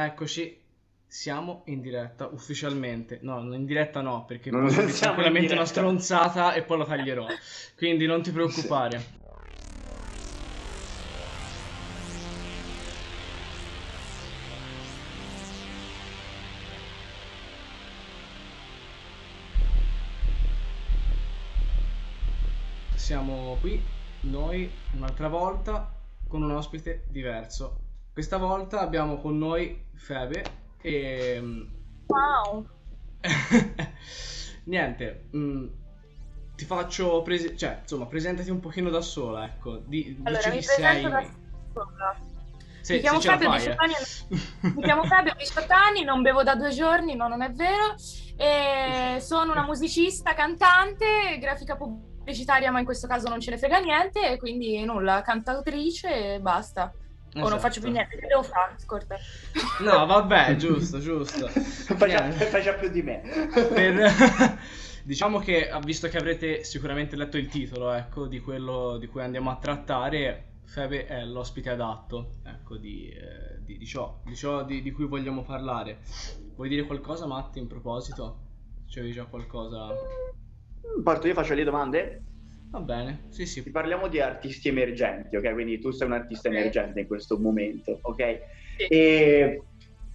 Eccoci, siamo in diretta ufficialmente. No, in diretta no, perché Non siamo tranquillamente una stronzata e poi lo taglierò. Quindi non ti preoccupare. Siamo qui noi un'altra volta con un ospite diverso. Questa volta abbiamo con noi Febe e mm, Wow. niente, mm, ti faccio prese- cioè, insomma, presentati un pochino da sola, ecco. Di, Allora, mi chi sei. da sola. Se, mi chiamo Fabio, fai, 18 eh. anni, Mi chiamo Fabio, ho 18 anni, non bevo da due giorni, no, non è vero. E sono una musicista, cantante, grafica pubblicitaria, ma in questo caso non ce ne frega niente, quindi nulla, cantautrice e basta. O non Esatto. faccio più niente, che devo fare? Scorta. No, vabbè, giusto, giusto. Faccia, più di me. Per- Diciamo che, visto che avrete sicuramente letto il titolo, ecco, di quello di cui andiamo a trattare, Febe è l'ospite adatto, ecco, di, eh, di- di ciò, di, ciò di, di cui vogliamo parlare. Vuoi dire qualcosa, Matti, in proposito? C'avevi già qualcosa? Parto io, faccio le domande. Va bene, sì, Ti sì. parliamo di artisti emergenti, ok? Quindi tu sei un artista Ok. emergente in questo momento, ok? Sì. E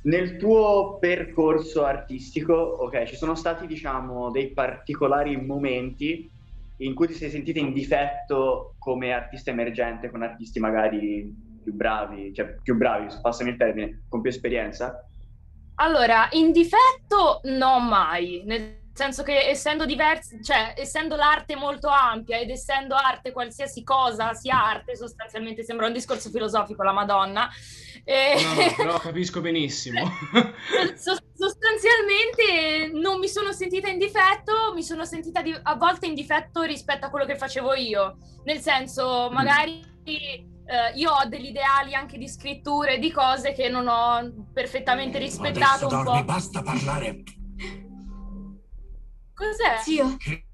nel tuo percorso artistico, ok, ci sono stati, diciamo, dei particolari momenti in cui ti sei sentita in difetto come artista emergente con artisti magari più bravi, cioè più bravi, passami il termine, con più esperienza? Allora, in difetto no mai, nel senso che essendo diversi, cioè essendo l'arte molto ampia ed essendo arte qualsiasi cosa sia arte, sostanzialmente sembra un discorso filosofico la Madonna. E- No, no, però capisco benissimo. so- sostanzialmente non mi sono sentita in difetto, mi sono sentita di- a volte in difetto rispetto a quello che facevo io. Nel senso, magari eh, io ho degli ideali anche di scritture, di cose che non ho perfettamente rispettato Adesso un dormi, po'. basta parlare. Cos'è? Zio, Che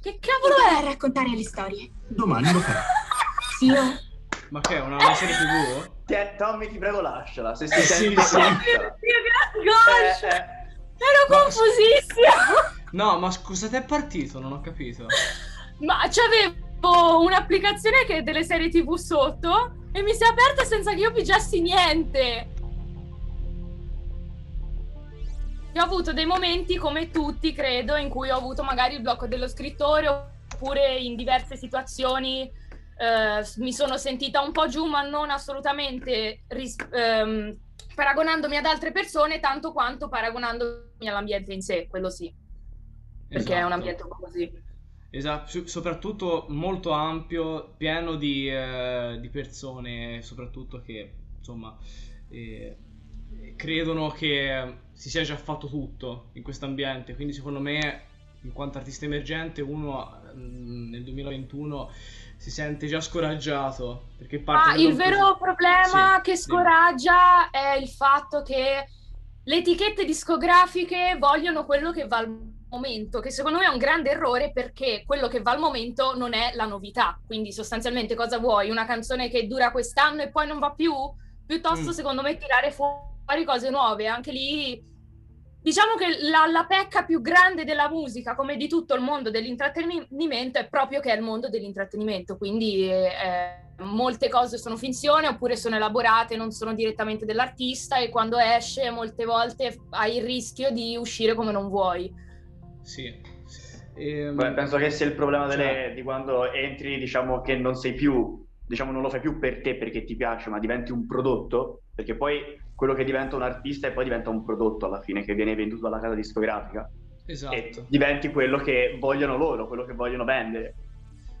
chi cavolo dovrà è? raccontare le storie? domani lo farò. Zio, Ma che è una, una serie TV? Te- Tommy, ti prego, lasciala. Se si Sì, sente, sì. lasciala. Gosh, Eh, eh. ero Ma- confusissima. No, ma scusa, te è partito? Non ho capito. Ma c'avevo un'applicazione che è delle serie TV sotto e mi si è aperta senza che io pigiassi niente. E ho avuto dei momenti come tutti, credo, in cui ho avuto magari il blocco dello scrittore oppure in diverse situazioni eh, mi sono sentita un po' giù, ma non assolutamente ris- ehm, paragonandomi ad altre persone, tanto quanto paragonandomi all'ambiente in sé, quello sì, perché è un Esatto. ambiente un po' così. Esatto, soprattutto molto ampio, pieno di, eh, di persone, soprattutto che insomma eh, credono che si sia già fatto tutto in questo ambiente. Quindi, secondo me, in quanto artista emergente, uno mm, nel 2021 si sente già scoraggiato perché parte Ah, il vero pos- problema Sì, che sì. scoraggia è il fatto che le etichette discografiche vogliono quello che va al momento, che secondo me è un grande errore perché quello che va al momento non è la novità. Quindi sostanzialmente cosa vuoi? Una canzone che dura quest'anno e poi non va più? Piuttosto Mm. secondo me tirare fuori cose nuove, anche lì Diciamo che la, la pecca più grande della musica, come di tutto il mondo dell'intrattenimento, è proprio che è il mondo dell'intrattenimento, quindi eh, molte cose sono finzione oppure sono elaborate, non sono direttamente dell'artista e quando esce molte volte hai il rischio di uscire come non vuoi. Sì. Ehm, Beh, penso che sia il problema delle- Cioè- di quando entri, diciamo che non sei più, diciamo non lo fai più per te perché ti piace, ma diventi un prodotto, perché poi quello che diventa un artista e poi diventa un prodotto alla fine che viene venduto dalla casa discografica e Esatto. diventi quello che vogliono loro, quello che vogliono vendere.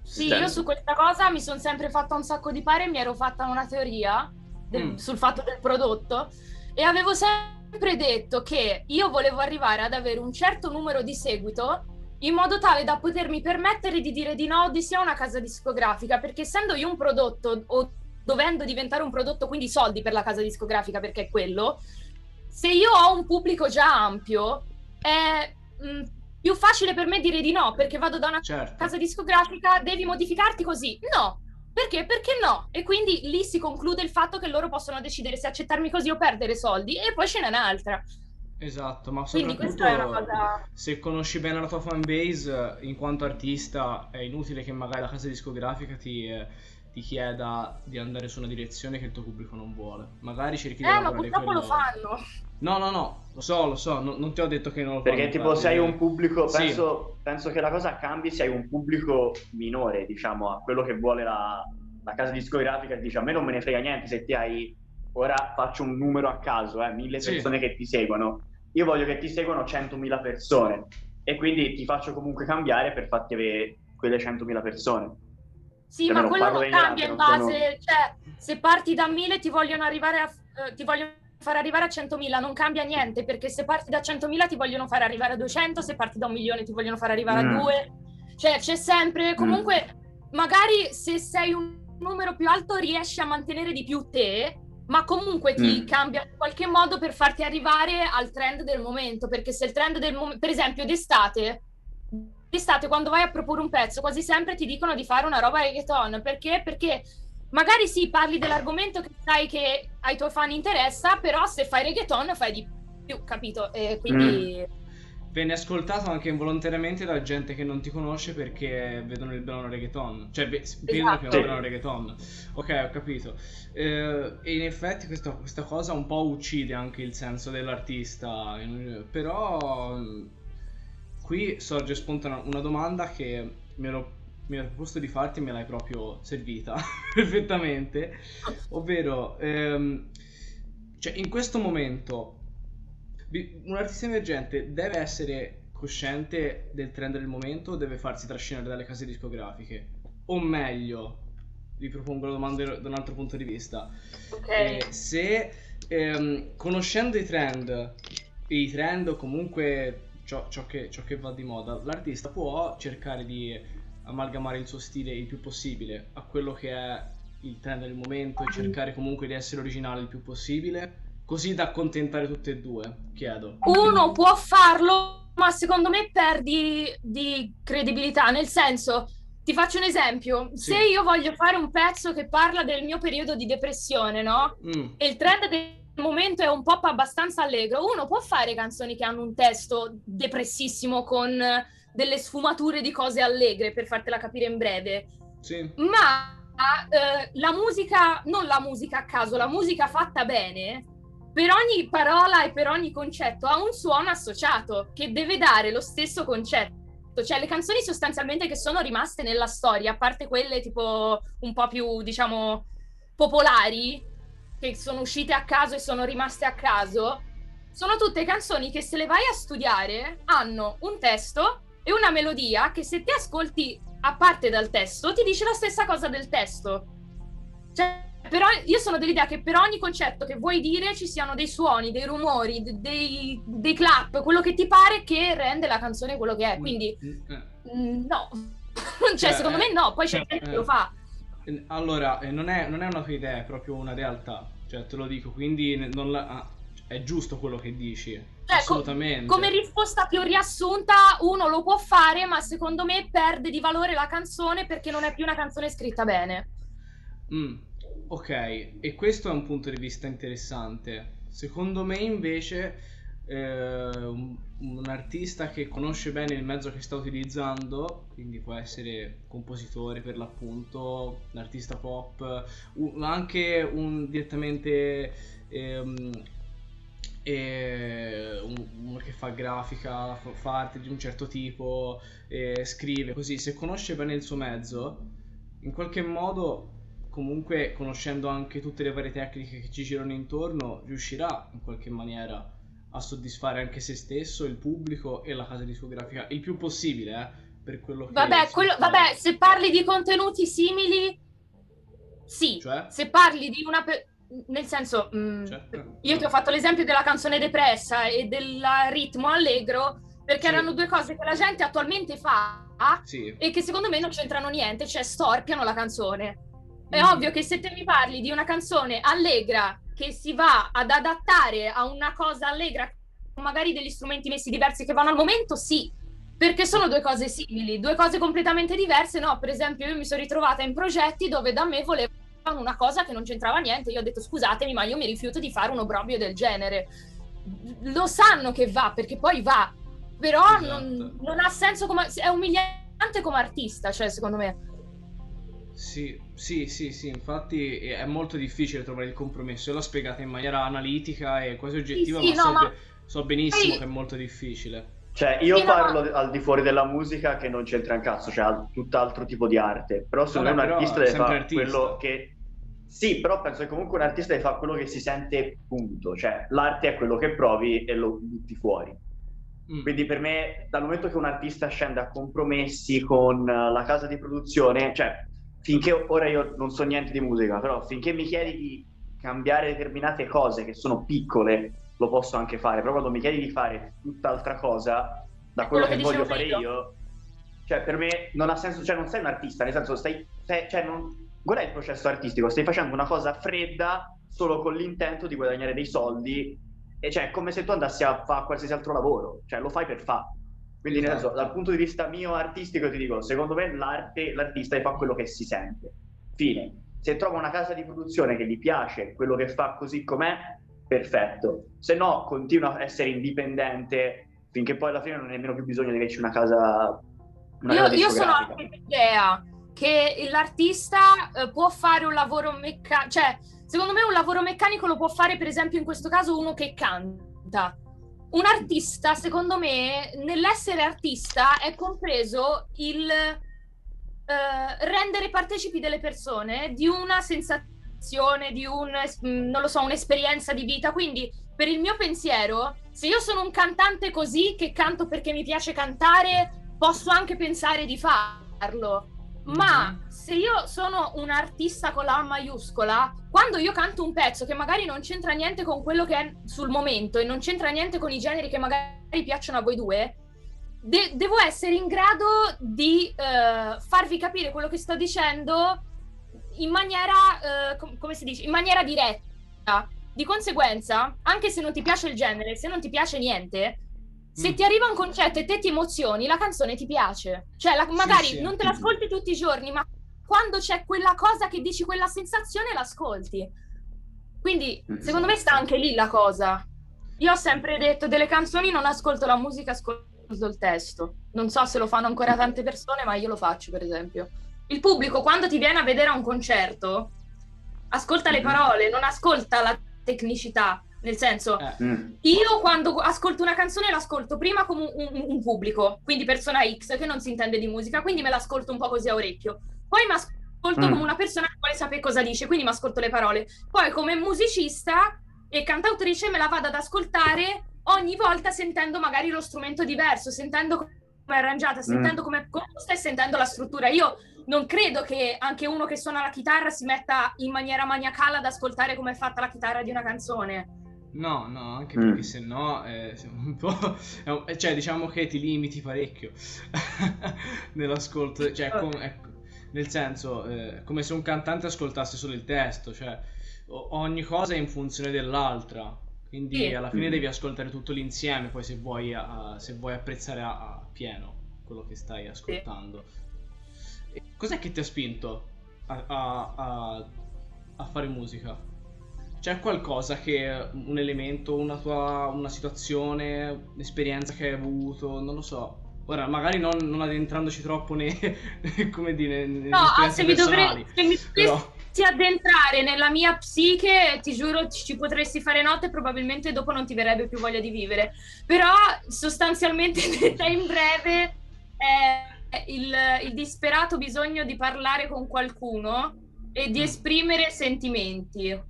Sì, Cioè- io su questa cosa mi sono sempre fatta un sacco di pare, mi ero fatta una teoria del- Mm. sul fatto del prodotto e avevo sempre detto che io volevo arrivare ad avere un certo numero di seguito in modo tale da potermi permettere di dire di no di sia a una casa discografica, perché essendo io un prodotto o dovendo diventare un prodotto, quindi soldi per la casa discografica perché è quello, se io ho un pubblico già ampio è mh, più facile per me dire di no, perché vado da una Certo. casa discografica, devi modificarti così. No, Perché? Perché no? E quindi lì si conclude il fatto che loro possono decidere se accettarmi così o perdere soldi e poi ce n'è un'altra. Esatto, ma Quindi soprattutto cosa... se conosci bene la tua fanbase, in quanto artista, è inutile che magari la casa discografica ti, eh, ti chieda di andare su una direzione che il tuo pubblico non vuole. Magari cerchi di Eh, ma lavorare purtroppo lo quello- fanno. No, no, no, lo so, lo so, no- non ti ho detto che non lo fanno. Perché tipo se hai eh. un pubblico, Sì. penso, penso che la cosa cambi se hai un pubblico minore, diciamo, a quello che vuole la, la casa discografica, che dice a me non me ne frega niente se ti hai, ora faccio un numero a caso, eh, mille Sì. persone che ti seguono, io voglio che ti seguano 100.000 persone e quindi ti faccio comunque cambiare per farti avere quelle 100.000 persone. Sì, Cioè, ma quello non cambia in non sono- base, cioè, se parti da 1000 ti vogliono arrivare a, eh, ti vogliono far arrivare a 100.000, non cambia niente, perché se parti da 100.000 ti vogliono far arrivare a 200, se parti da un milione ti vogliono far arrivare Mm. a 2. Cioè, c'è sempre, comunque, magari se sei un numero più alto riesci a mantenere di più te, ma comunque ti Mm. cambia in qualche modo per farti arrivare al trend del momento, perché se il trend del momento, per esempio d'estate, d'estate quando vai a proporre un pezzo quasi sempre ti dicono di fare una roba reggaeton, perché? Perché magari sì, parli dell'argomento che sai che ai tuoi fan interessa, però se fai reggaeton fai di più, capito? E quindi... Viene ascoltato anche involontariamente da gente che non ti conosce perché vedono il brano reggaeton. Cioè, ve- vedono che è un Esatto. brano reggaeton. Ok, ho capito. Eh, e in effetti questa, questa cosa un po' uccide anche il senso dell'artista. Però qui sorge spontanea una domanda che mi ero, mi ero proposto di farti e me l'hai proprio servita perfettamente. Ovvero, ehm, cioè, in questo momento un artista emergente deve essere cosciente del trend del momento o deve farsi trascinare dalle case discografiche? O meglio, vi propongo la domanda da un altro punto di vista. Ok. Eh, se ehm, conoscendo i trend, i trend o comunque ciò, ciò che, ciò che va di moda, l'artista può cercare di amalgamare il suo stile il più possibile a quello che è il trend del momento e cercare comunque di essere originale il più possibile, così da accontentare tutte e due, chiedo. Uno può farlo, ma secondo me perdi di credibilità, nel senso, ti faccio un esempio, Sì. se io voglio fare un pezzo che parla del mio periodo di depressione, no? Mm, E il trend del momento è un pop abbastanza allegro, uno può fare canzoni che hanno un testo depressissimo con delle sfumature di cose allegre, per fartela capire in breve, sì, ma eh, la musica, non la musica a caso, la musica fatta bene, per ogni parola e per ogni concetto ha un suono associato che deve dare lo stesso concetto. Cioè le canzoni sostanzialmente che sono rimaste nella storia, a parte quelle tipo un po' più, diciamo, popolari, che sono uscite a caso e sono rimaste a caso, sono tutte canzoni che se le vai a studiare hanno un testo e una melodia che se ti ascolti a parte dal testo ti dice la stessa cosa del testo. Cioè, però io sono dell'idea che per ogni concetto che vuoi dire ci siano dei suoni, dei rumori, de- dei, dei clap, quello che ti pare che rende la canzone quello che è. Quindi eh. no, cioè, Cioè, secondo eh, me no, poi c'è cioè, che eh. lo fa. Eh, Allora, eh, non è, non è una tua idea, è proprio una realtà. Cioè, te lo dico, quindi la- ah, è giusto quello che dici. Cioè, Assolutamente. Come risposta più riassunta, uno lo può fare, ma secondo me perde di valore la canzone perché non è più una canzone scritta bene. Mm, ok, e questo è un punto di vista interessante. Secondo me, invece, eh, un, un artista che conosce bene il mezzo che sta utilizzando, quindi può essere compositore per l'appunto, un artista pop, un- anche un direttamente ehm, eh, un- uno che fa grafica, fa, fa arte di un certo tipo, eh, scrive così, se conosce bene il suo mezzo, in qualche modo, comunque conoscendo anche tutte le varie tecniche che ci girano intorno, riuscirà in qualche maniera a soddisfare anche se stesso, il pubblico e la casa discografica il più possibile, eh, per quello che Vabbè, quello- vabbè, se parli di contenuti simili, sì. Cioè? Se parli di una... pe- nel senso, mm, Cioè? io ti ho fatto l'esempio della canzone depressa e del ritmo allegro, perché Sì. erano due cose che la gente attualmente fa Sì. e che secondo me non c'entrano niente, cioè storpiano la canzone. È Mm. ovvio che se te mi parli di una canzone allegra che si va ad adattare a una cosa allegra, con magari degli strumenti messi diversi che vanno al momento, sì. perché sono due cose simili, due cose completamente diverse. No, per esempio, io mi sono ritrovata in progetti dove da me volevano una cosa che non c'entrava niente. Io ho detto scusatemi, ma io mi rifiuto di fare un obrobio del genere. Lo sanno che va, perché poi va, però Esatto. non, non ha senso come... è umiliante come artista, cioè, secondo me. Sì, sì, sì, sì, infatti è molto difficile trovare il compromesso. Io l'ho spiegata in maniera analitica e quasi oggettiva, sì, ma, no, so, ma- so benissimo Poi- che è molto difficile. Cioè, io Sì, no, parlo ma- al di fuori della musica che non c'entra un cazzo, cioè ha tutt'altro tipo di arte. Però secondo me un artista deve fare artista. quello che... Sì, però penso che comunque un artista deve fare quello che si sente, punto. Cioè, l'arte è quello che provi e lo butti fuori. Mm. Quindi per me, dal momento che un artista scende a compromessi con la casa di produzione, cioè, finché ora io non so niente di musica, però finché mi chiedi di cambiare determinate cose che sono piccole, lo posso anche fare. Però quando mi chiedi di fare tutt'altra cosa, da quello, quello che, che voglio fare io. io, cioè per me non ha senso, cioè non sei un artista, nel senso stai, stai- cioè non, qual è il processo artistico? Stai facendo una cosa fredda solo con l'intento di guadagnare dei soldi e cioè è come se tu andassi a fare qualsiasi altro lavoro, cioè lo fai per fa. Quindi nel senso, Esatto. dal punto di vista mio artistico ti dico, secondo me l'arte, l'artista fa quello che si sente. Fine. Se trova una casa di produzione che gli piace quello che fa così com'è, perfetto. Se no, continua a essere indipendente finché poi alla fine non hai nemmeno più bisogno di averci una casa. Una Io, casa io sono anche dell'idea che l'artista eh, può fare un lavoro meccanico, cioè secondo me un lavoro meccanico lo può fare per esempio in questo caso uno che canta. Un artista, secondo me, nell'essere artista è compreso il eh, rendere partecipi delle persone di una sensazione, di un, non lo so, un'esperienza di vita. Quindi, per il mio pensiero, se io sono un cantante così che canto perché mi piace cantare, posso anche pensare di farlo. Ma Mhm. se io sono un artista con la A maiuscola, quando io canto un pezzo che magari non c'entra niente con quello che è sul momento e non c'entra niente con i generi che magari piacciono a voi due, de- devo essere in grado di eh, farvi capire quello che sto dicendo in maniera, eh, com- come si dice, in maniera diretta. Di conseguenza, anche se non ti piace il genere, se non ti piace niente, se Mm. ti arriva un concetto e te ti emozioni, la canzone ti piace. Cioè, la- magari sì. non te l'ascolti tutti i giorni, ma quando c'è quella cosa che dici, quella sensazione, l'ascolti. Quindi, Mm. secondo me sta anche lì la cosa. Io ho sempre detto delle canzoni non ascolto la musica, ascolto il testo. Non so se lo fanno ancora tante persone, ma io lo faccio, per esempio. Il pubblico, quando ti viene a vedere a un concerto, ascolta le parole, non ascolta la tecnicità. Nel senso, Eh, Mm. io quando ascolto una canzone l'ascolto prima come un, un- un pubblico, quindi persona X che non si intende di musica, quindi me l'ascolto un po' così a orecchio. Poi mi ascolto Mm. come una persona che vuole sapere cosa dice, quindi mi ascolto le parole. Poi come musicista e cantautrice me la vado ad ascoltare ogni volta sentendo magari lo strumento diverso, sentendo come è arrangiata, sentendo come è composta e sentendo la struttura. Io non credo che anche uno che suona la chitarra si metta in maniera maniacale ad ascoltare come è fatta la chitarra di una canzone. No, no, anche Mm. perché se no eh, siamo un po'... un- cioè, diciamo che ti limiti parecchio nell'ascolto. Cioè, com- ecco, nel senso, eh, come se un cantante ascoltasse solo il testo, cioè ogni cosa è in funzione dell'altra. Quindi Sì. alla fine Mm. devi ascoltare tutto l'insieme, poi se vuoi, a- se vuoi apprezzare a, a pieno quello che stai ascoltando. E cos'è che ti ha spinto a, a- a- a fare musica? C'è qualcosa che un elemento, una tua una situazione, un'esperienza che hai avuto, non lo so. Ora, magari non, non addentrandoci troppo nei, come dire, nelle No, ah, se mi, però- dovessi addentrare nella mia psiche, ti giuro, ci, potresti fare notte e probabilmente dopo non ti verrebbe più voglia di vivere. Però, sostanzialmente, detta in breve, è il, il disperato bisogno di parlare con qualcuno e di Mm. esprimere sentimenti.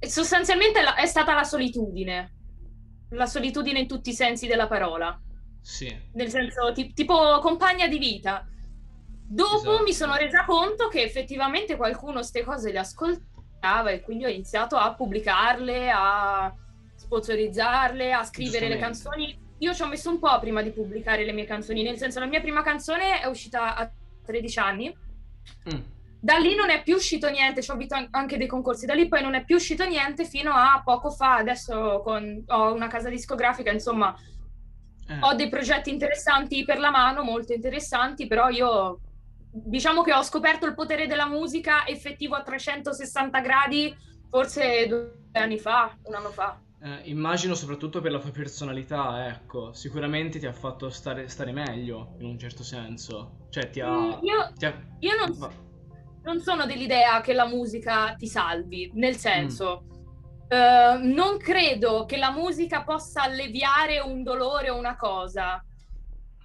Sostanzialmente è stata la solitudine. La solitudine in tutti i sensi della parola Sì. nel senso ti- tipo compagna di vita. Dopo Esatto. mi sono resa conto che effettivamente qualcuno queste cose le ascoltava e quindi ho iniziato a pubblicarle, a sponsorizzarle, a scrivere le canzoni. Io ci ho messo un po' prima di pubblicare le mie canzoni, nel senso la mia prima canzone è uscita a 13 anni. Mm. Da lì non è più uscito niente, ci ho avuto an- anche dei concorsi, da lì poi non è più uscito niente fino a poco fa, adesso con- ho una casa discografica, insomma, Eh. Ho dei progetti interessanti per la mano, molto interessanti, però io diciamo che ho scoperto il potere della musica effettivo a 360 gradi forse due anni fa, un anno fa. Eh, immagino soprattutto per la tua personalità, ecco, sicuramente ti ha fatto stare, stare meglio in un certo senso. Cioè ti ha... Mm, io, ti ha- io non, va- non sono dell'idea che la musica ti salvi, nel senso, eh, non credo che la musica possa alleviare un dolore o una cosa.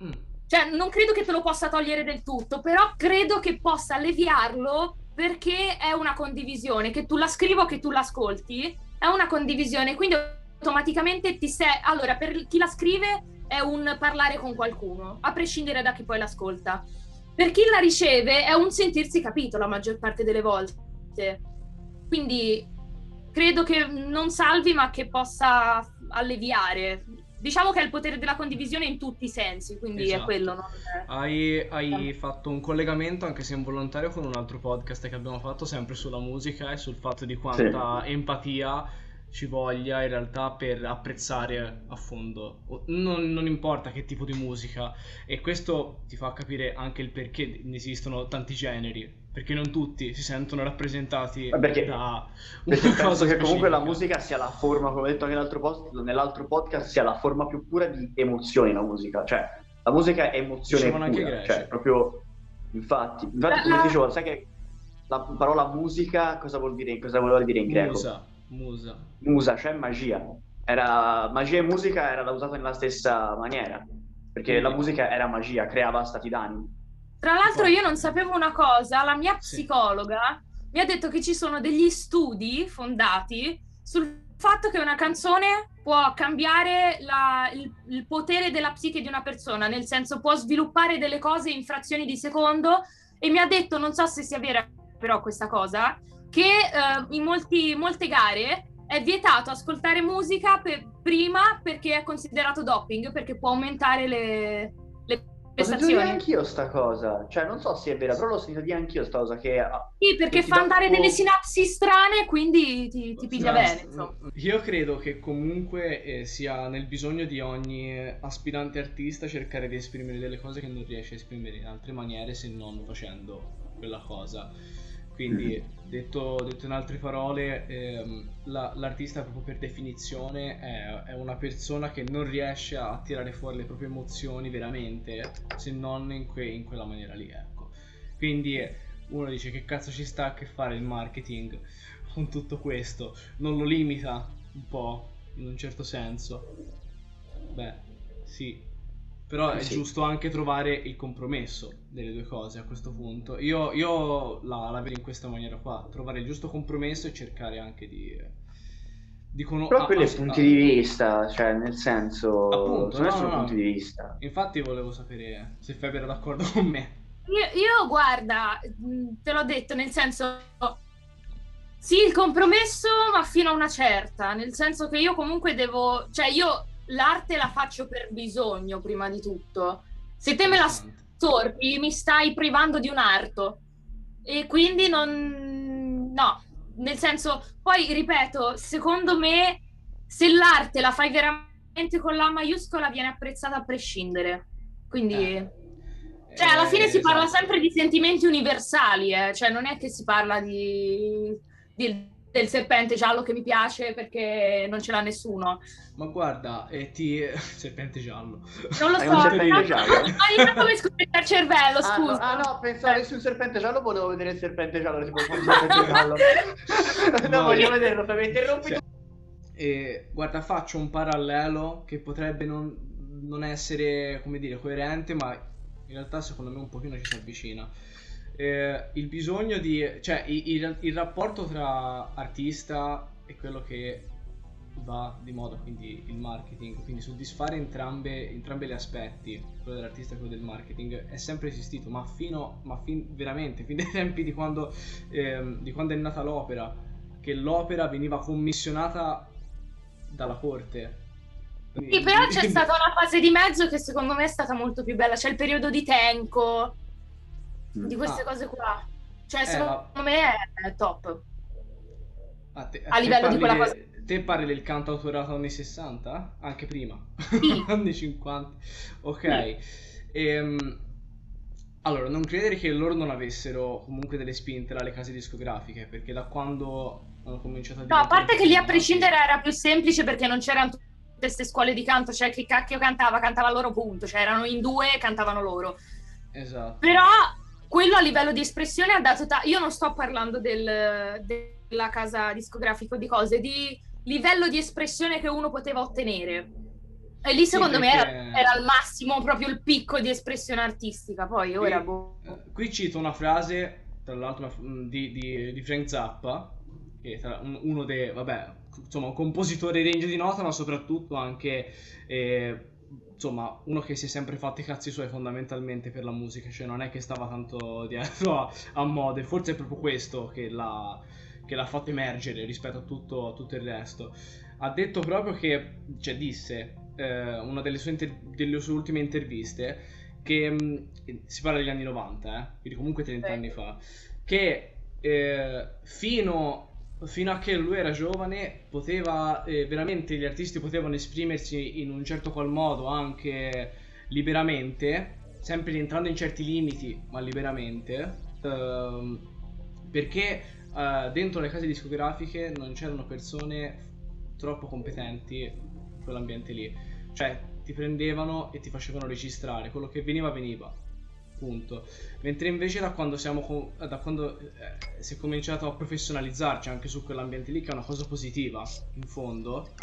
Mm, Cioè, non credo che te lo possa togliere del tutto, però credo che possa alleviarlo perché è una condivisione, che tu la scrivo o che tu l'ascolti, è una condivisione, quindi automaticamente ti sei... Allora, per chi la scrive è un parlare con qualcuno, a prescindere da chi poi l'ascolta. Per chi la riceve è un sentirsi capito la maggior parte delle volte. Quindi credo che non salvi, ma che possa alleviare. Diciamo che è il potere della condivisione in tutti i sensi, quindi Esatto. è quello. Non... Hai, hai fatto un collegamento, anche se involontario, con un altro podcast che abbiamo fatto sempre sulla musica e sul fatto di quanta empatia ci voglia in realtà per apprezzare a fondo. Non, non importa che tipo di musica. E questo ti fa capire anche il perché ne esistono tanti generi. Perché non tutti si sentono rappresentati perché- da Perché una penso cosa che comunque la specifica. musica sia la forma, come ho detto anche nell'altro, post- nell'altro podcast, sia la forma più pura di emozioni la musica. Cioè, la musica è emozione Dicevano anche i pura. greci. Cioè, proprio... Infatti, infatti come dicevo, sai che la parola musica cosa vuol dire, cosa voleva dire in greco? Musa, musa. Musa, cioè magia. Era, magia e musica era usata nella stessa maniera. Perché Quindi- la musica era magia, creava stati d'animo. Tra l'altro io non sapevo una cosa, la mia Sì. psicologa mi ha detto che ci sono degli studi fondati sul fatto che una canzone può cambiare la- il, il potere della psiche di una persona, nel senso può sviluppare delle cose in frazioni di secondo e mi ha detto, non so se sia vera però questa cosa, che eh, in molti- molte gare è vietato ascoltare musica per- prima perché è considerato doping, perché può aumentare le, le L'ho sentito dire prestazioni. anch'io sta cosa. Cioè, non so se è vera, però l'ho sentito dire anch'io sta cosa che... ah, Sì, perché fa andare delle sinapsi strane, quindi ti, ti piglia bene. insomma. Io credo che comunque eh, sia nel bisogno di ogni aspirante artista cercare di esprimere delle cose che non riesce a esprimere in altre maniere se non facendo quella cosa. Quindi, detto, detto in altre parole, ehm, la- l'artista proprio per definizione è, è una persona che non riesce a tirare fuori le proprie emozioni veramente se non in, que- in quella maniera lì, ecco. Quindi uno dice che cazzo ci sta a che fare il marketing con tutto questo? Non lo limita un po' in un certo senso? Beh, sì. Però è Sì. giusto anche trovare il compromesso delle due cose a questo punto. Io, io la, la vedo in questa maniera qua, trovare il giusto compromesso e cercare anche di... di cono- Però quelli sono punti di vista, cioè, nel senso... Appunto, me no, sono no, no. punti di vista. Infatti volevo sapere se Fabio era d'accordo con me. Io, io, guarda, te l'ho detto, nel senso, sì, il compromesso, ma fino a una certa, nel senso che io comunque devo, cioè io l'arte la faccio per bisogno prima di tutto. Se te me la storpi, mi stai privando di un arto. E quindi non... No, nel senso, poi ripeto, secondo me, se l'arte la fai veramente con la maiuscola, viene apprezzata a prescindere. Quindi... Eh, Cioè, alla fine eh, si parla esatto. sempre di sentimenti universali, eh. Cioè, non è che si parla di, di- del serpente giallo che mi piace perché non ce l'ha nessuno. Ma guarda, eh, ti... serpente giallo. Non lo so. ma- giallo? ma io come scoprire il cervello, Ah, no, scusa. ah, no, pensavo sul serpente giallo, volevo vedere il serpente giallo, tipo il serpente giallo. no, No. voglio vederlo, Fabio, interrompi Cioè, e, guarda, faccio un parallelo che potrebbe non, non essere, come dire, coerente, ma in realtà secondo me un pochino ci si avvicina. Eh, il bisogno di... cioè il, il rapporto tra artista e quello che va di moda, quindi il marketing, quindi soddisfare entrambe, entrambi gli aspetti, quello dell'artista e quello del marketing, è sempre esistito, ma fino, ma fin, veramente, fin dai tempi di quando, ehm, di quando è nata l'opera, che l'opera veniva commissionata dalla corte. Sì, però c'è stata una fase di mezzo che secondo me è stata molto più bella. C'è il periodo di Tenko, di queste Ah. cose qua. Cioè, Eh, secondo ma- me è top. A, te- a te livello di quella de- te parli del cantautorato anni 60? Anche prima? Sì. anni 50? Ok. Ehm, allora, non credere che loro non avessero comunque delle spinte dalle case discografiche, perché da quando hanno cominciato a No, a parte che lì a prescindere era più semplice perché non c'erano tutte queste scuole di canto, cioè chi cacchio cantava, cantava a loro punto, cioè erano in due e cantavano loro. Esatto. Però quello a livello di espressione ha dato... ta- Io non sto parlando del- della casa discografica di cose, di livello di espressione che uno poteva ottenere. E lì Sì, secondo me perché- era, era al massimo proprio il picco di espressione artistica. Poi ora... Qui- boh. Qui cito una frase, tra l'altro, una- di, di- di Frank Zappa, che è uno dei, vabbè, insomma, un compositore degno di nota, ma soprattutto anche, eh, insomma, uno che si è sempre fatto i cazzi suoi fondamentalmente per la musica, cioè non è che stava tanto dietro a, a mode, forse è proprio questo che l'ha, che l'ha fatto emergere rispetto a tutto, a tutto il resto. Ha detto proprio che, cioè disse, eh, una delle sue, inter- delle sue ultime interviste, che mh, si parla degli anni 90, eh, quindi comunque 30 Sì. anni fa, che eh, fino, fino a che lui era giovane poteva, eh, veramente gli artisti potevano esprimersi in un certo qual modo anche liberamente, sempre rientrando in certi limiti, ma liberamente, ehm, perché eh, dentro le case discografiche non c'erano persone troppo competenti in quell'ambiente lì. Cioè, ti prendevano e ti facevano registrare, quello che veniva veniva. Punto. Mentre invece da quando siamo da quando eh, si è cominciato a professionalizzarci anche su quell'ambiente lì, che è una cosa positiva, in fondo,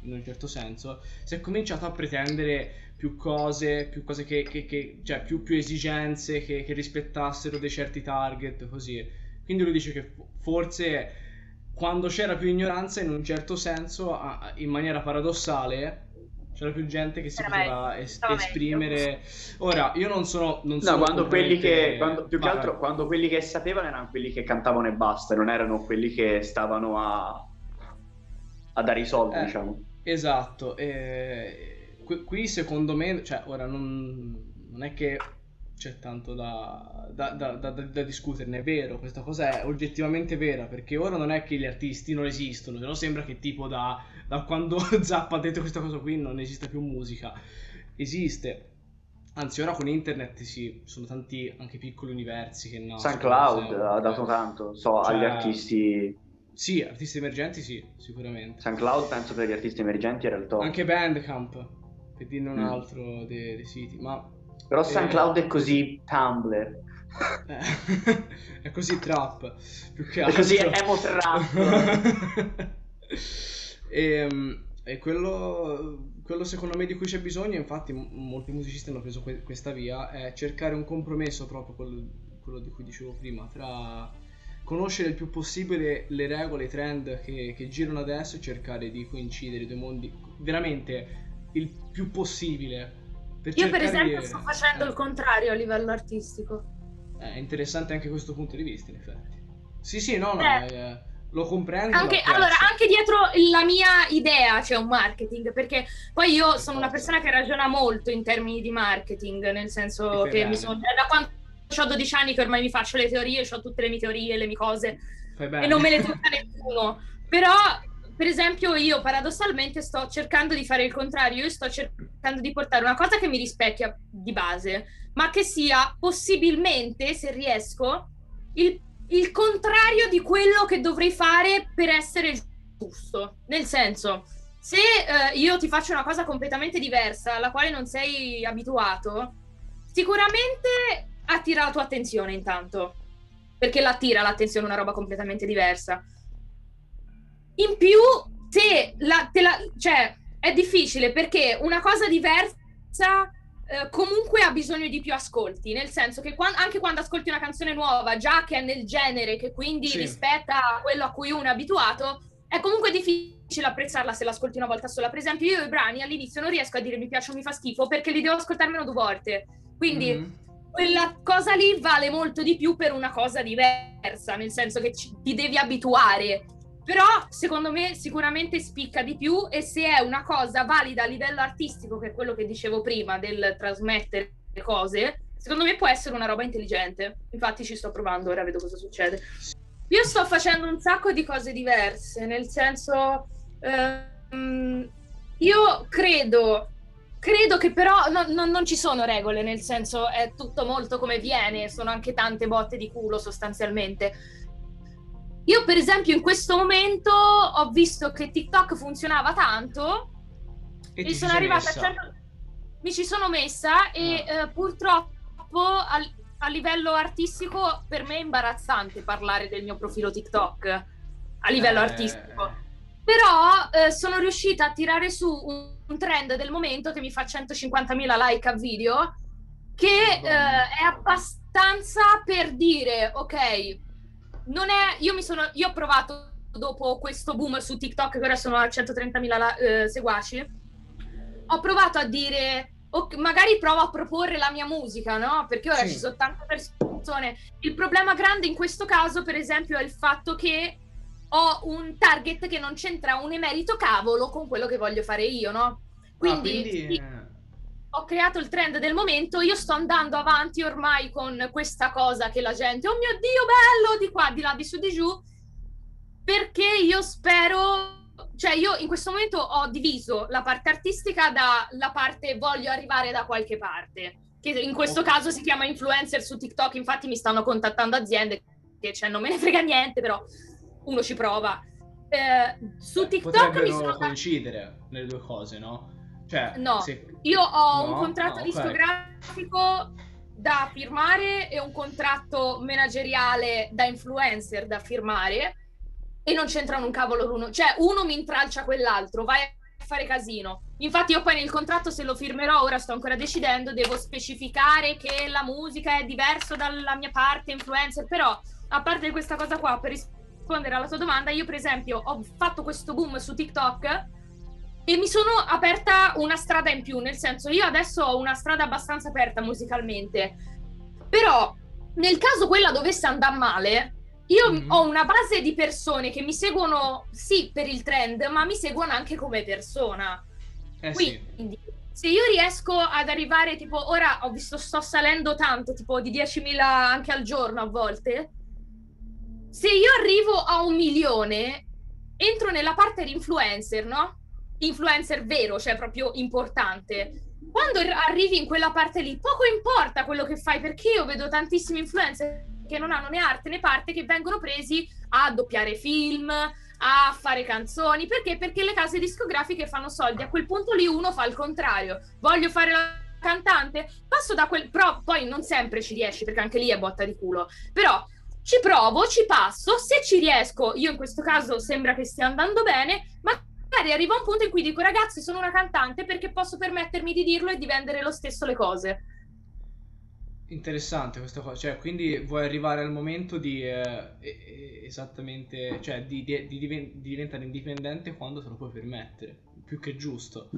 in un certo senso, si è cominciato a pretendere più cose, più cose che, che- che- cioè più, più esigenze che, che rispettassero dei certi target, così. Quindi lui dice che fo- forse quando c'era più ignoranza, in un certo senso, in maniera paradossale, c'era più gente che si Era poteva es- esprimere. Ora, io non sono. Non No, sono quando quelli che, quando- più che altro, quando quelli che sapevano erano quelli che cantavano e basta, non erano quelli che stavano a, a dare i soldi, Eh. diciamo. Esatto, e qui, qui secondo me, cioè ora non, non è che c'è tanto da, da, da, da- da discuterne, è vero, questa cosa è oggettivamente vera, perché ora non è che gli artisti non esistono, se no sembra che tipo da, da quando Zappa ha detto questa cosa qui non esiste più musica, esiste. Anzi, ora con internet sì, sono tanti anche piccoli universi che nascono. SoundCloud ha dato tanto, so, Cioè- agli artisti. Sì, artisti emergenti sì, sicuramente. SoundCloud penso per gli artisti emergenti era il top. Anche Bandcamp, per dirne un Mm. altro dei, dei siti, ma Però Eh. SoundCloud è così Tumblr. eh, è così trap, più che È altro. così emo trap. e, e quello, quello secondo me di cui c'è bisogno, infatti m- molti musicisti hanno preso que- questa via, è cercare un compromesso proprio quello, quello di cui dicevo prima, tra conoscere il più possibile le regole, i trend che, che girano adesso e cercare di coincidere i due mondi veramente il più possibile. Per Io per esempio di- sto facendo eh. il contrario a livello artistico. È interessante anche questo punto di vista, in effetti. Sì, sì, no, no, Eh. eh, lo comprendo. Anche, allora, anche dietro la mia idea c'è un marketing, perché poi io sono una forza. persona che ragiona molto in termini di marketing, nel senso che bene. mi sono... Da quando ho 12 anni che ormai mi faccio le teorie, ho tutte le mie teorie, le mie cose, e non me le tocca nessuno. Però, per esempio, io paradossalmente sto cercando di fare il contrario, io sto cercando di portare una cosa che mi rispecchia di base, ma che sia possibilmente, se riesco, il, il contrario di quello che dovrei fare per essere giusto. Nel senso, se eh, io ti faccio una cosa completamente diversa, alla quale non sei abituato, sicuramente attira la tua attenzione intanto, perché l'attira l'attenzione una roba completamente diversa. In più, se la, te la- cioè, è difficile perché una cosa diversa eh, comunque ha bisogno di più ascolti, nel senso che quan- anche quando ascolti una canzone nuova, già che è nel genere, che quindi Sì. rispetta quello a cui uno è abituato, è comunque difficile apprezzarla se l'ascolti una volta sola. Per esempio, io i brani all'inizio non riesco a dire mi piace o mi fa schifo perché li devo ascoltare meno due volte. Quindi Mhm. quella cosa lì vale molto di più per una cosa diversa, nel senso che ci- ti devi abituare. Però secondo me sicuramente spicca di più e se è una cosa valida a livello artistico, che è quello che dicevo prima del trasmettere le cose, secondo me può essere una roba intelligente. Infatti ci sto provando, ora vedo cosa succede. Io sto facendo un sacco di cose diverse, nel senso Ehm, io credo, credo che però no- no- non ci sono regole, nel senso è tutto molto come viene, sono anche tante botte di culo sostanzialmente. Io per esempio in questo momento ho visto che TikTok funzionava tanto E e sono arrivata messa? a certo... Mi ci sono messa e Ah. eh, purtroppo al- a livello artistico per me è imbarazzante parlare del mio profilo TikTok a livello Eh, artistico. Però eh, sono riuscita a tirare su un, un trend del momento che mi fa 150.000 like a video che eh, è abbastanza per dire ok non è io mi sono io ho provato dopo questo boom su TikTok che ora sono a 130.000 la- eh, seguaci ho provato a dire ok, magari provo a proporre la mia musica no? Perché ora Sì. ci sono tante persone. Il problema grande in questo caso per esempio è il fatto che ho un target che non c'entra un emerito cavolo con quello che voglio fare io no? Quindi, Ah, quindi, sì, ho creato il trend del momento, io sto andando avanti ormai con questa cosa che la gente, oh mio Dio, bello, di qua, di là, di su, di giù, perché io spero, cioè io in questo momento ho diviso la parte artistica dalla parte voglio arrivare da qualche parte, che in questo caso si chiama influencer su TikTok, infatti mi stanno contattando aziende che cioè, non me ne frega niente, però uno ci prova. Eh, su TikTok mi potrebbero sono coincidere le due cose, no? Cioè, No. se- Io ho No? un contratto ok. discografico da firmare e un contratto manageriale da influencer da firmare e non c'entrano un cavolo l'uno. Cioè, uno mi intralcia quell'altro, vai a fare casino. Infatti io poi nel contratto se lo firmerò, ora sto ancora decidendo, devo specificare che la musica è diversa dalla mia parte influencer, però a parte questa cosa qua, per rispondere alla tua domanda, io per esempio ho fatto questo boom su TikTok e mi sono aperta una strada in più, nel senso io adesso ho una strada abbastanza aperta musicalmente, però nel caso quella dovesse andare male, io Mhm. ho una base di persone che mi seguono sì per il trend, ma mi seguono anche come persona. eh sì. Quindi se io riesco ad arrivare tipo ora ho visto sto salendo tanto, tipo di 10.000 anche al giorno a volte. Se io arrivo a un milione, entro nella parte di influencer, no? Influencer vero, cioè proprio importante. Quando ar- arrivi in quella parte lì, poco importa quello che fai, perché io vedo tantissimi influencer che non hanno né arte né parte che vengono presi a doppiare film, a fare canzoni. Perché? Perché le case discografiche fanno soldi. A quel punto lì uno fa il contrario. Voglio fare la cantante, passo da quel... Però poi non sempre ci riesci, perché anche lì è botta di culo. Però ci provo, ci passo, se ci riesco, io in questo caso sembra che stia andando bene, ma magari arriva un punto in cui dico ragazzi sono una cantante perché posso permettermi di dirlo e di vendere lo stesso le cose. Interessante questa cosa, cioè quindi vuoi arrivare al momento di eh, esattamente, cioè di, di- di diven- di diventare indipendente quando te lo puoi permettere, più che giusto.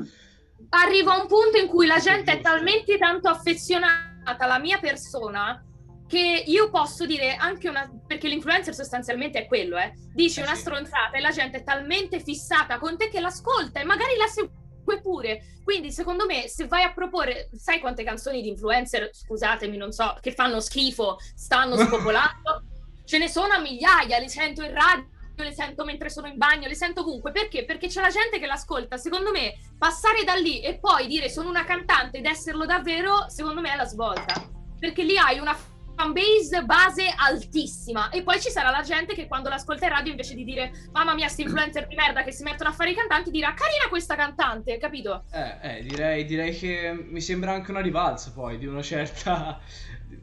Arriva un punto in cui la gente è talmente tanto affezionata alla mia persona che io posso dire anche una perché l'influencer sostanzialmente è quello, eh. Dici Eh una sì. stronzata e la gente è talmente fissata con te che l'ascolta e magari la segue pure. Quindi, secondo me, se vai a proporre, sai quante canzoni di influencer, scusatemi, non so, che fanno schifo, stanno spopolando? Ce ne sono a migliaia, le sento in radio, le sento mentre sono in bagno, le sento ovunque. Perché? Perché c'è la gente che l'ascolta. Secondo me, passare da lì e poi dire sono una cantante ed esserlo davvero, secondo me è la svolta. Perché lì hai una fanbase base altissima e poi ci sarà la gente che quando l'ascolta in radio invece di dire mamma mia sti influencer di merda che si mettono a fare i cantanti dirà carina questa cantante capito? Eh, eh, direi, direi che mi sembra anche una rivalsa poi di una certa,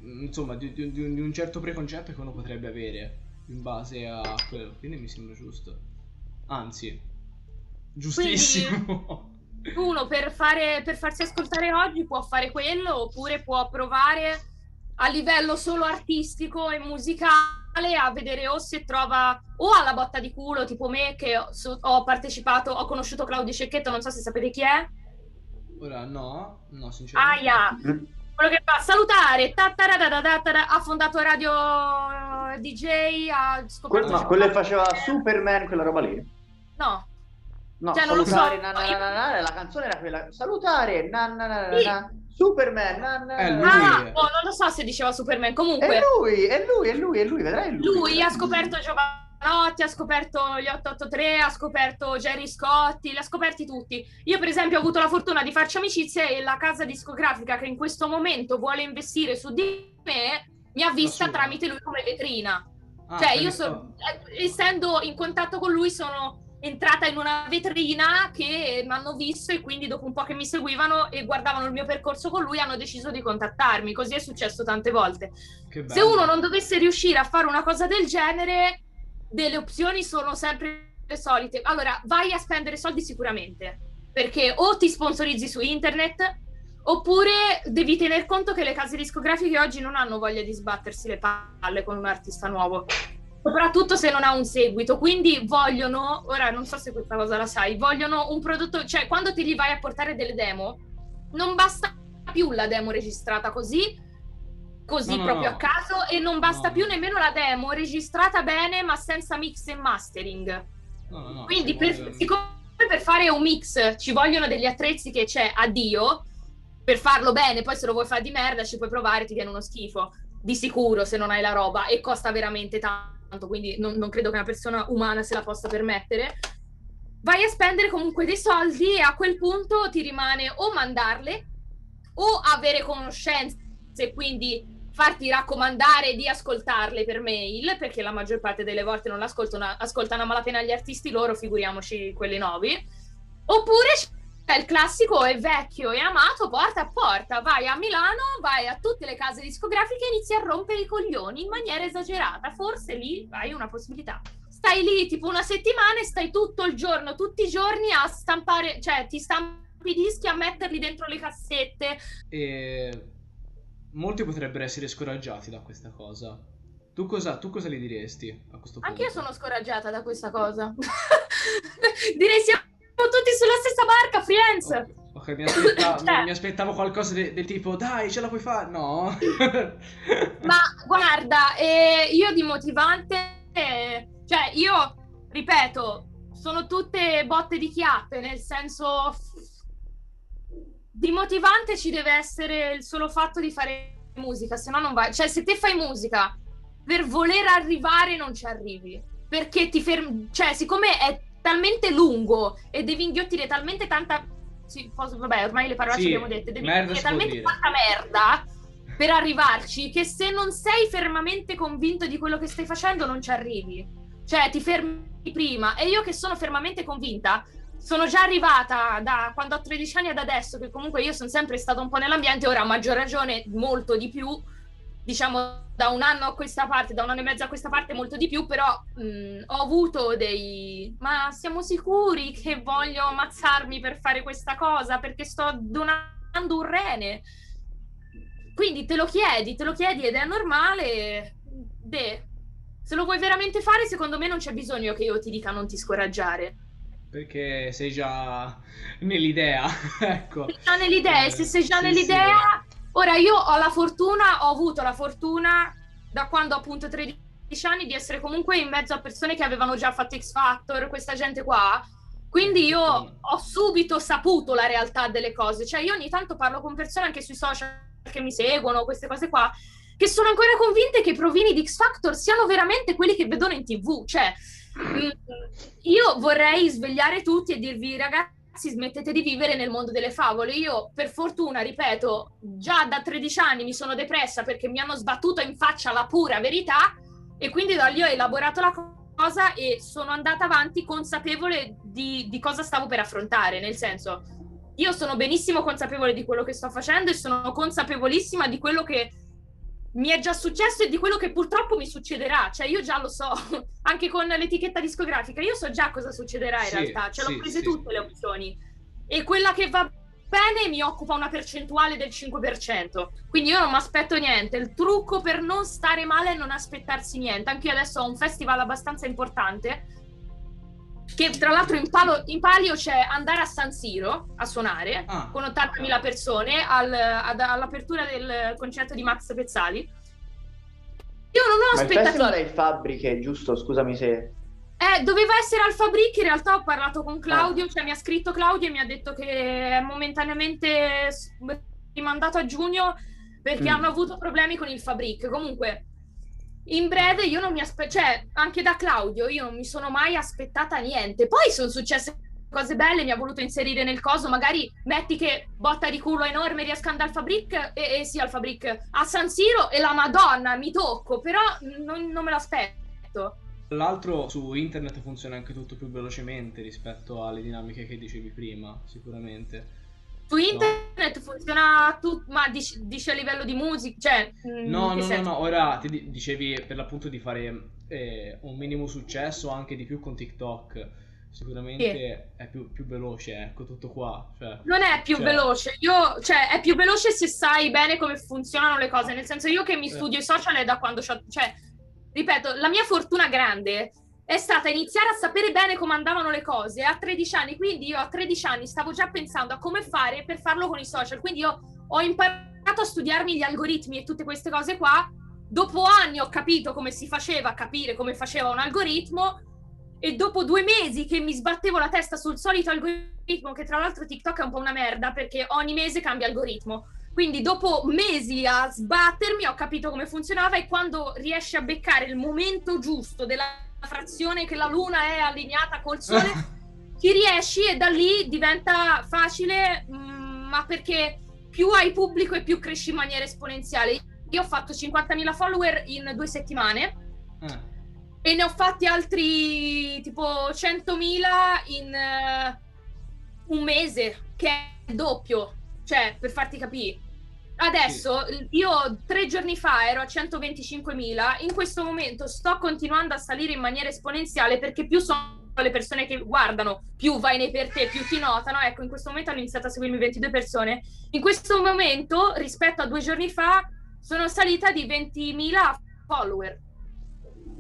insomma, di, di- di un, certo preconcetto che uno potrebbe avere in base a quello, quindi mi sembra giusto. Anzi, giustissimo. uno per, fare, per farsi ascoltare oggi può fare quello oppure può provare a livello solo artistico e musicale a vedere o se trova o alla botta di culo tipo me che ho, partecipato, ho conosciuto Claudio Cecchetto, non so se sapete chi è. Ora no, no, sinceramente. Aia, quello che fa salutare, ha fondato Radio DJ, ha scoperto... Que- ma quello che faceva Superman, quella roba lì? No, No, Cioè, non lo so. salutare, na, na, na, na, na, la canzone era quella. Salutare, na, na, na, na, Sì. Superman, È na, lui. ah, oh, non lo so se diceva Superman, È comunque... lui, è lui, è lui, è lui, vedrai è lui. Lui ha scoperto Giovanni Giovanotti, ha scoperto gli 883, ha scoperto Jerry Scotti, li ha scoperti tutti. Io, per esempio, ho avuto la fortuna di farci amicizia e la casa discografica che in questo momento vuole investire su di me mi ha vista tramite lui come vetrina. Ah, cioè, io sono, eh, essendo in contatto con lui, sono entrata in una vetrina che mi hanno visto e quindi dopo un po' che mi seguivano e guardavano il mio percorso con lui hanno deciso di contattarmi. Così è successo tante volte. Se uno non dovesse riuscire a fare una cosa del genere, delle opzioni sono sempre le solite. Allora, vai a spendere soldi sicuramente, perché o ti sponsorizzi su internet oppure devi tener conto che le case discografiche oggi non hanno voglia di sbattersi le palle con un artista nuovo soprattutto se non ha un seguito. Quindi vogliono, ora non so se questa cosa la sai, vogliono un prodotto, cioè quando ti gli vai a portare delle demo, non basta più la demo registrata così, così no, proprio no. a caso, e non basta più nemmeno la demo registrata bene ma senza mix e mastering. Quindi per, siccome per fare un mix ci vogliono degli attrezzi che c'è a Dio, per farlo bene, poi se lo vuoi fare di merda ci puoi provare, ti viene uno schifo. Di sicuro se non hai la roba e costa veramente tanto quindi non, non credo che una persona umana se la possa permettere, vai a spendere comunque dei soldi e a quel punto ti rimane o mandarle o avere conoscenze quindi farti raccomandare di ascoltarle per mail, perché la maggior parte delle volte non l'ascoltano, ascoltano a malapena gli artisti loro, figuriamoci quelli nuovi. Oppure il classico è vecchio e amato porta a porta, vai a Milano, vai a tutte le case discografiche e inizi a rompere i coglioni in maniera esagerata, forse lì hai una possibilità. Stai lì tipo una settimana e stai tutto il giorno, tutti i giorni a stampare, cioè ti stampi i dischi a metterli dentro le cassette. E molti potrebbero essere scoraggiati da questa cosa. Tu cosa, tu cosa gli diresti a questo punto? Anche io sono scoraggiata da questa cosa. Direi siamo tutti sulla stessa barca, Friends. Ok, mi, aspettavo, cioè. mi aspettavo qualcosa del de tipo, dai, ce la puoi fare? No. Ma guarda, eh, io di motivante, eh, cioè io, ripeto, sono tutte botte di chiappe, nel senso, di motivante ci deve essere il solo fatto di fare musica, se no non vai. Cioè, se te fai musica per voler arrivare non ci arrivi. Perché ti fermi, cioè, siccome è talmente lungo e devi inghiottire talmente tanta. Sì, posso... vabbè, ormai le parole sì, abbiamo dette. Devi inghiottire talmente tanta merda per arrivarci che se non sei fermamente convinto di quello che stai facendo non ci arrivi. Cioè, ti fermi prima. E io che sono fermamente convinta, sono già arrivata da quando ho 13 anni ad adesso, che comunque io sono sempre stata un po' nell'ambiente, ora a maggior ragione molto di più diciamo da un anno a questa parte, da un anno e mezzo a questa parte molto di più, però mh, ho avuto dei ma siamo sicuri che voglio ammazzarmi per fare questa cosa perché sto donando un rene. Quindi te lo chiedi, te lo chiedi ed è normale. Beh, se lo vuoi veramente fare, secondo me non c'è bisogno che io ti dica non ti scoraggiare. Perché sei già nell'idea, ecco. Sei già nell'idea, e se sei già sì, nell'idea, sì Ora io ho la fortuna, ho avuto la fortuna da quando ho appunto 13 anni di essere comunque in mezzo a persone che avevano già fatto X Factor, questa gente qua. Quindi io ho subito saputo la realtà delle cose. Cioè io ogni tanto parlo con persone anche sui social che mi seguono, queste cose qua, che sono ancora convinte che i provini di X Factor siano veramente quelli che vedono in tv. Cioè, mm, io vorrei svegliare tutti e dirvi ragazzi ragazzi smettete di vivere nel mondo delle favole. Io, per fortuna, ripeto, già da 13 anni mi sono depressa perché mi hanno sbattuto in faccia la pura verità e quindi da lì ho elaborato la cosa e sono andata avanti consapevole di, di cosa stavo per affrontare, nel senso, io sono benissimo consapevole di quello che sto facendo e sono consapevolissima di quello che mi è già successo e di quello che purtroppo mi succederà. Cioè, io già lo so, anche con l'etichetta discografica, io so già cosa succederà in sì, realtà. Ce sì, l'ho prese sì. tutte le opzioni. E quella che va bene mi occupa una percentuale del 5%. Quindi io non mi aspetto niente. Il trucco per non stare male è non aspettarsi niente. Anche io adesso ho un festival abbastanza importante. Che tra l'altro in, palo, in palio c'è andare a San Siro a suonare ah, con 80.000 persone al, ad, all'apertura del concerto di Max Pezzali. Io non ho aspettative. Ma il festival è in fabbriche, giusto? Scusami se... Eh, doveva essere al Fabric, in realtà ho parlato con Claudio, ah. cioè mi ha scritto Claudio e mi ha detto che è momentaneamente rimandato a giugno perché mm. hanno avuto problemi con il Fabric. Comunque, in breve io non mi aspetto, cioè anche da Claudio io non mi sono mai aspettata niente. Poi sono successe cose belle, mi ha voluto inserire nel coso, magari metti che botta di culo enorme riesca andare al Fabric, e, e sì al Fabric, a San Siro e la Madonna mi tocco, però non, non me l'aspetto. L'altro su internet funziona anche tutto più velocemente rispetto alle dinamiche che dicevi prima, sicuramente. Su internet no. funziona tutto, ma dici, dici, a livello di musica, cioè... No, no, no, no, ora ti dicevi per l'appunto di fare eh, un minimo successo anche di più con TikTok. Sicuramente sì. è più, più, veloce, ecco, tutto qua. Cioè, non è più cioè... veloce, io, cioè, è più veloce se sai bene come funzionano le cose. Nel senso, io che mi studio i social è da quando cioè, ripeto, la mia fortuna grande è stata iniziare a sapere bene come andavano le cose a 13 anni. Quindi io a 13 anni stavo già pensando a come fare per farlo con i social. Quindi io ho imparato a studiarmi gli algoritmi e tutte queste cose qua. Dopo anni ho capito come si faceva a capire come faceva un algoritmo. E dopo due mesi che mi sbattevo la testa sul solito algoritmo, che tra l'altro TikTok è un po' una merda perché ogni mese cambia algoritmo. Quindi dopo mesi a sbattermi ho capito come funzionava e quando riesci a beccare il momento giusto della frazione che la luna è allineata col sole, ci riesci e da lì diventa facile, mh, mm, ma perché più hai pubblico e più cresci in maniera esponenziale. Io ho fatto 50.000 follower in due settimane eh. e ne ho fatti altri tipo 100.000 in uh, un mese, che è doppio, cioè per farti capire. Adesso sì. io tre giorni fa ero a 125.000, in questo momento sto continuando a salire in maniera esponenziale perché più sono le persone che guardano, più vai nei per te, più ti notano. Ecco, in questo momento hanno iniziato a seguirmi 22 persone. In questo momento, rispetto a due giorni fa, sono salita di 20.000 follower.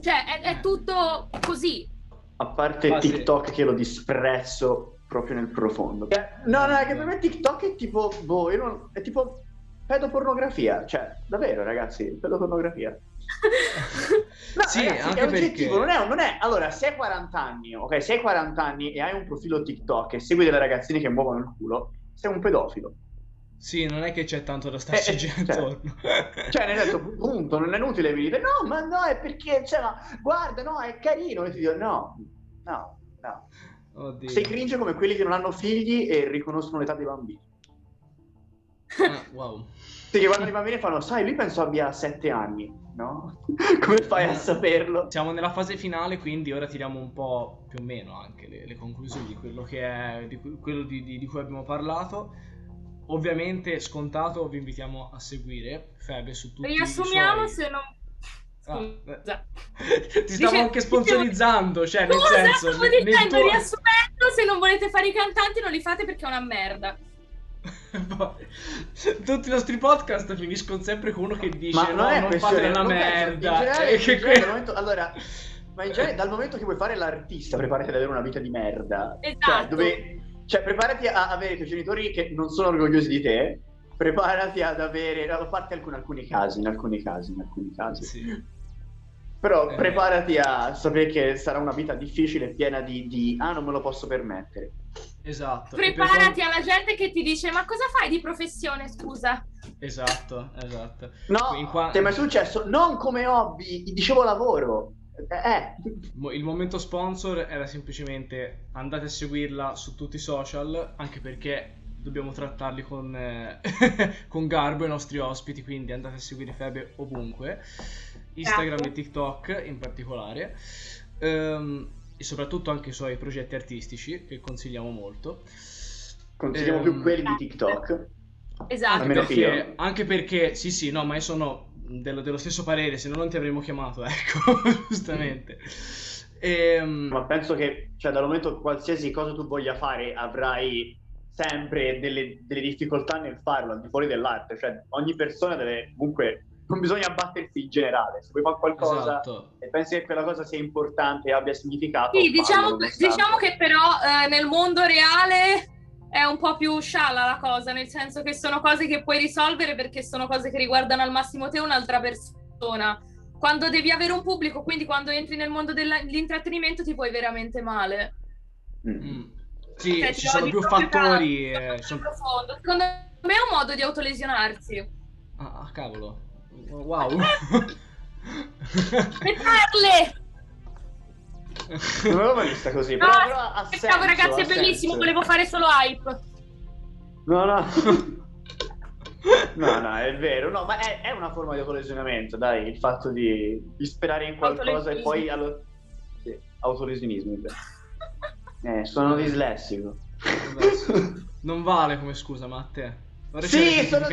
Cioè, è, è tutto così. A parte ah, TikTok sì. che lo disprezzo proprio nel profondo. No, no, è che per me TikTok è tipo, boh, non, è tipo pedopornografia, cioè, davvero ragazzi, pedopornografia. no, sì, ragazzi, anche è oggettivo, perché... non, è, non è... Allora, se hai 40 anni, ok, se hai 40 anni e hai un profilo TikTok e segui delle ragazzine che muovono il culo, sei un pedofilo. Sì, non è che c'è tanto da starci eh, cioè, attorno. Cioè, nel senso, punto, non è inutile mi dite, no, ma no, è perché, cioè, ma, guarda, no, è carino. E ti dico, no, no, no. Oddio. Sei cringe come quelli che non hanno figli e riconoscono l'età dei bambini. Ah, wow. Sì, che guardano i bambini fanno, sai, lui penso abbia sette anni, no? Come fai a saperlo? Siamo nella fase finale, quindi ora tiriamo un po' più o meno anche le, le conclusioni di quello, che è, di, quello di, di, di cui abbiamo parlato. Ovviamente, scontato, vi invitiamo a seguire Febe su tutti Riassumiamo i suoi... se non Ah, ti stavo anche sponsorizzando, cioè nel Scusa, senso... Stavo dicendo, tuo... riassumendo, se non volete fare i cantanti non li fate perché è una merda. Tutti i nostri podcast finiscono sempre con uno che dice: Ma non, no, è non fate una merda. Generale, che que... momento, allora, ma in genere, dal momento che vuoi fare l'artista, preparati ad avere una vita di merda. Cioè, esatto. Cioè, dove, cioè preparati a avere i tuoi genitori che non sono orgogliosi di te. Preparati ad avere, a parte alcuni, alcuni casi, in alcuni casi, in alcuni casi. Sì. Però eh. preparati a sapere che sarà una vita difficile, piena di, di ah, non me lo posso permettere. Esatto. Preparati per... alla gente che ti dice: Ma cosa fai di professione? Scusa. Esatto, esatto. No, qua... ti è mai successo? Non come hobby, dicevo lavoro. Eh. Il momento sponsor era semplicemente andate a seguirla su tutti i social, anche perché dobbiamo trattarli con, eh, con garbo i nostri ospiti, quindi andate a seguire Febe ovunque, Instagram Grazie. e TikTok in particolare. Um, e soprattutto anche i suoi progetti artistici che consigliamo molto. Consigliamo ehm, più quelli di TikTok. Esatto. Anche perché, anche perché, sì sì, no, ma io sono dello, dello stesso parere, se no non ti avremmo chiamato, ecco, giustamente. Ehm, ma penso che, cioè, dal momento che qualsiasi cosa tu voglia fare, avrai sempre delle, delle difficoltà nel farlo, al di fuori dell'arte. Cioè, ogni persona deve comunque non bisogna abbattersi in generale. Se vuoi fare qualcosa esatto. e pensi che quella cosa sia importante e abbia significato. Sì, diciamo, diciamo che però eh, nel mondo reale è un po' più scialla la cosa, nel senso che sono cose che puoi risolvere perché sono cose che riguardano al massimo te un'altra persona. Quando devi avere un pubblico, quindi quando entri nel mondo dell'intrattenimento ti puoi veramente male. Mm. mm. Sì, cioè, ci sono più fattori. Eh, sono... Secondo me è un modo di autolesionarsi. Ah, cavolo. Wow. Le perle! Non l'avevo mai vista così, No, però, però ha aspettavo, senso, ragazzi, ha è bellissimo, senso. volevo fare solo hype. No, no. No, no, è vero, no, ma è, è una forma di autolesionamento, dai, il fatto di, di sperare in qualcosa e poi allo... sì, autolesionismo. Eh, sono dislessico. Non vale come scusa, ma a te. Ora Sì, sono-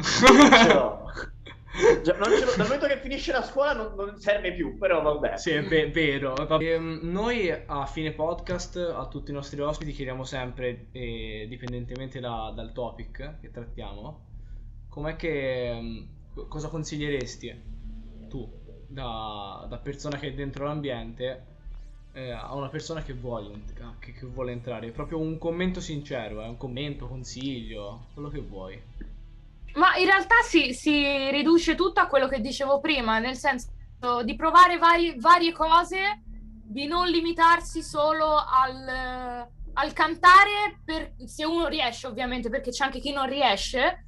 Ce l'ho. Non ce l'ho. Dal momento che finisce la scuola non, non serve più, però vabbè. Sì, è ve- vero. Ehm, noi a fine podcast a tutti i nostri ospiti chiediamo sempre, eh, dipendentemente da- dal topic che trattiamo, com'è che ehm, cosa consiglieresti tu da, da persona che è dentro l'ambiente eh, a una persona che vuole, che, che vuole entrare? Proprio un commento sincero, eh, un commento, consiglio, quello che vuoi. Ma in realtà si, si riduce tutto a quello che dicevo prima, nel senso di provare vari- varie cose, di non limitarsi solo al, al cantare, per- se uno riesce ovviamente, perché c'è anche chi non riesce,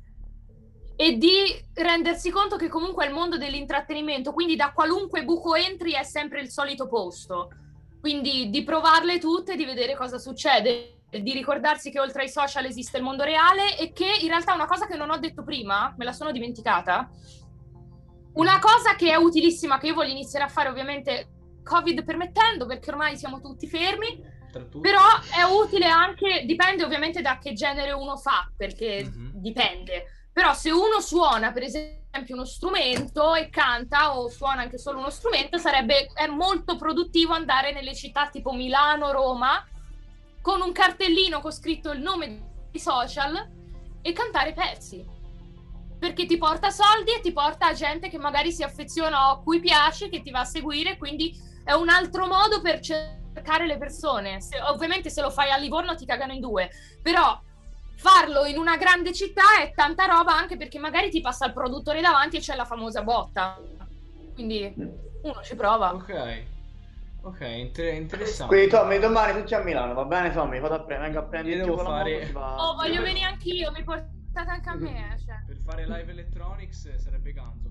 e di rendersi conto che comunque è il mondo dell'intrattenimento, quindi da qualunque buco entri è sempre il solito posto. Quindi di provarle tutte, di vedere cosa succede, di ricordarsi che oltre ai social esiste il mondo reale e che in realtà una cosa che non ho detto prima, me la sono dimenticata, una cosa che è utilissima, che io voglio iniziare a fare ovviamente Covid permettendo, perché ormai siamo tutti fermi, però è utile anche, dipende ovviamente da che genere uno fa, perché Mhm. dipende. Però se uno suona, per esempio, uno strumento e canta o suona anche solo uno strumento, sarebbe è molto produttivo andare nelle città tipo Milano, Roma, con un cartellino con scritto il nome di social e cantare pezzi. Perché ti porta soldi e ti porta gente che magari si affeziona o a cui piace, che ti va a seguire, quindi è un altro modo per cercare le persone. Se- ovviamente se lo fai a Livorno ti cagano in due, però farlo in una grande città è tanta roba anche perché magari ti passa il produttore davanti e c'è la famosa botta. Quindi uno ci prova. Ok. Ok, inter- interessante. Quindi Tommy, domani tutti a Milano, va bene Tommy? Vado a pre- vengo a prendere Io devo fare- Oh, voglio venire anch'io, mi portate anche a me. Cioè. Per fare live electronics sarebbe ganzo.